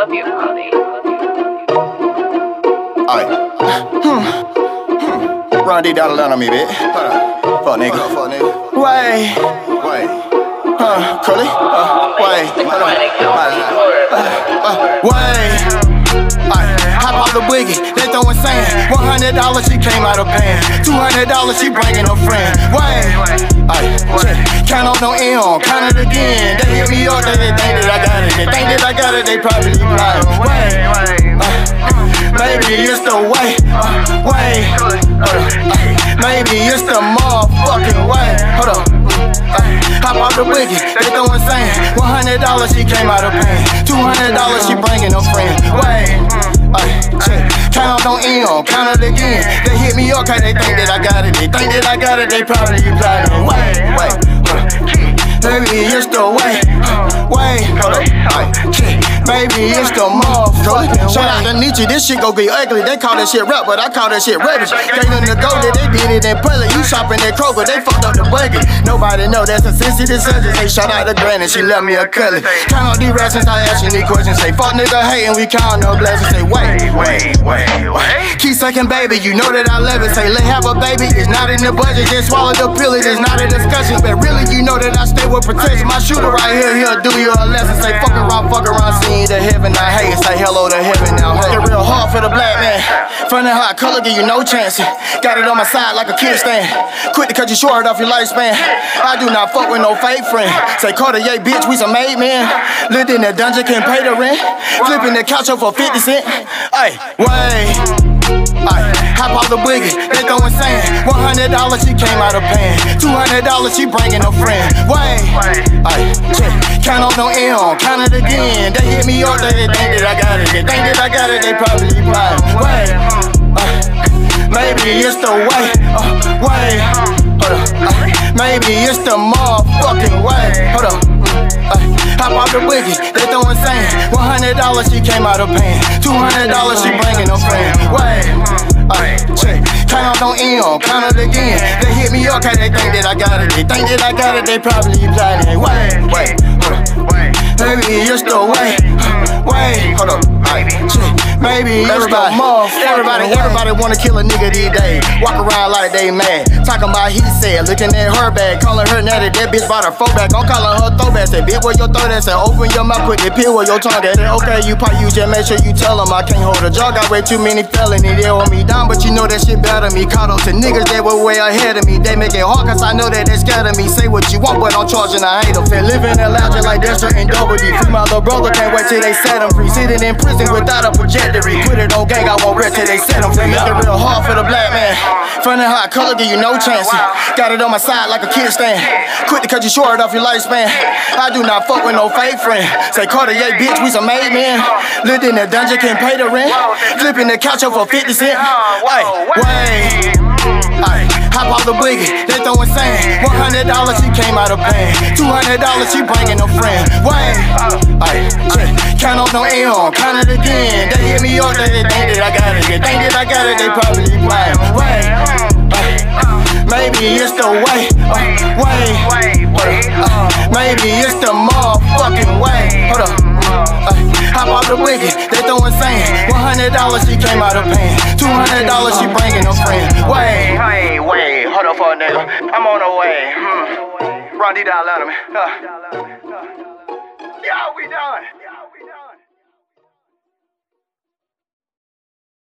love you, Cody. Alright. Hmm. Run D dollar down on me, bitch. Hold. Fuck nigga. Fuck nigga. Wait. Wait. Huh, Curly? Uh, wait. Hold on. Uh, uh, wait. Alright, hop out the boogie, they throwin' sand. One hundred dollars she came out of pan. Two hundred dollars she bringin' a friend. Wait, alright, check. Count on no M, count it again. They hit me up, they, think that I got it. They think that I got it, they probably lying. Wait, uh, maybe it's the way. Uh, hold. Uh, maybe it's the motherfucking way. Hold on. Uh, hop out the wiggy, they throwin' sand. One hundred dollars she came out of pan. Two hundred dollars she bringin' a friend. Wait, ay, check. Count on M, count it again. They hit me up 'cause they think that I got it. They think that I got it, they probably plotting. Wait, on. Baby, it's the way, way, hold up, check. Baby, it's the motherfucking Shout out to Nietzsche, this shit gon' get ugly. They call that shit rap, but I call that shit rubbish. Can't nothing to go that they did it in public. You shopping at Kroger, they fucked up the budget. Nobody know that's a sensitive subject. Say shout out to Granny, she left me a cully. Count on these rats since I ask you these questions. Say fuck nigga hating, we count no blessings. Say wait, wait, wait, wait. Keep sucking baby, you know that I love it. Say let have a baby, it's not in the budget. Just swallow the pill, it is not a discussion. But really, you know that I stay with protection. My shooter right here, he'll do you a lesson. Say fuck around, fuck around, see to heaven. I hate. Say hello to heaven now. Hey. It real hard for the black man. How I color give you no chance. Got it on my side like a kid stand. Quit to cut you short off your lifespan. I do not fuck with no fake friend. Say Cartier, bitch, we some made men. Lived in the dungeon, can't pay the rent. Flipping the couch up for 50 cent. Hey, wait. Ay, hop out the boogie, they throwin' sand. One hundred dollars she came out of pan. Two hundred dollars she bringin' a friend. Wait, ay, check. Count on no M, count it again. They hit me up, they think that I got it. They think that I got it, they probably lying. Wait, ay, maybe it's the way. Uh, wait, hold up. Ay, maybe it's the motherfucking way. Hold up. Hop out the wiggy, they throwin' sand. One hundred dollars she came out of pan. Two hundred dollars she Count on M, count it again. They hit me up 'cause they think that I got it. They think that I got it, they probably plotting. Wait, wait, hold up. Maybe it's the way. Wait, hold up. Ay. Maybe everybody, everybody, everybody wanna kill a nigga these days. Walk around like they mad. Talking about he said, looking at her bag, calling her natty. That bitch bought her phone back. I'm calling her throwback. Say, bitch, where your throat at? Say, open your mouth, put the pill where your tongue at. Okay, you pop, you just make sure you tell them I can't hold a jaw. Got way too many felonies. They hold me down, but you know that shit better me. Caught up to niggas that were way ahead of me. They make it hard cause I know that they scared of me. Say what you want, but I'm charging, I hate them. Fit living and lounging like Dexter and Double D. Free my little brother, can't wait till they set him free. Sitting in prison without a trajectory. Put it on gang, I won't rest till they set him free. Make real hard for the black man. Funny how color give you no chance. Got it on my side like a kid stand. Quit to cut you short off your lifespan. I do not fuck with no fake friend. Say Cartier, bitch, we some made men. Lived in the dungeon, can't pay the rent. Flipping the couch for 50 cent. Ay, wait. Ay, hop out the boogie, they throwin' sand. One hundred dollars she came out of pan. Two hundred dollars she bringin' a friend. Ay, check. Count on no M, count it again. They hit me up, they think that I got it. They think that I got it, they probably lying. Wait, maybe it's the way. Uh, wait, hold. Uh, maybe it's the motherfucking way. Hold up. Hop off the wiggy, they throwin' sand. One hundred dollars she came out of pan. Two hundred dollars she bringin' a friend. Wait, Hey, wait, hold up for a nigga. I'm on the way. Hmm. Run D down, let him. Uh. Yo, we done.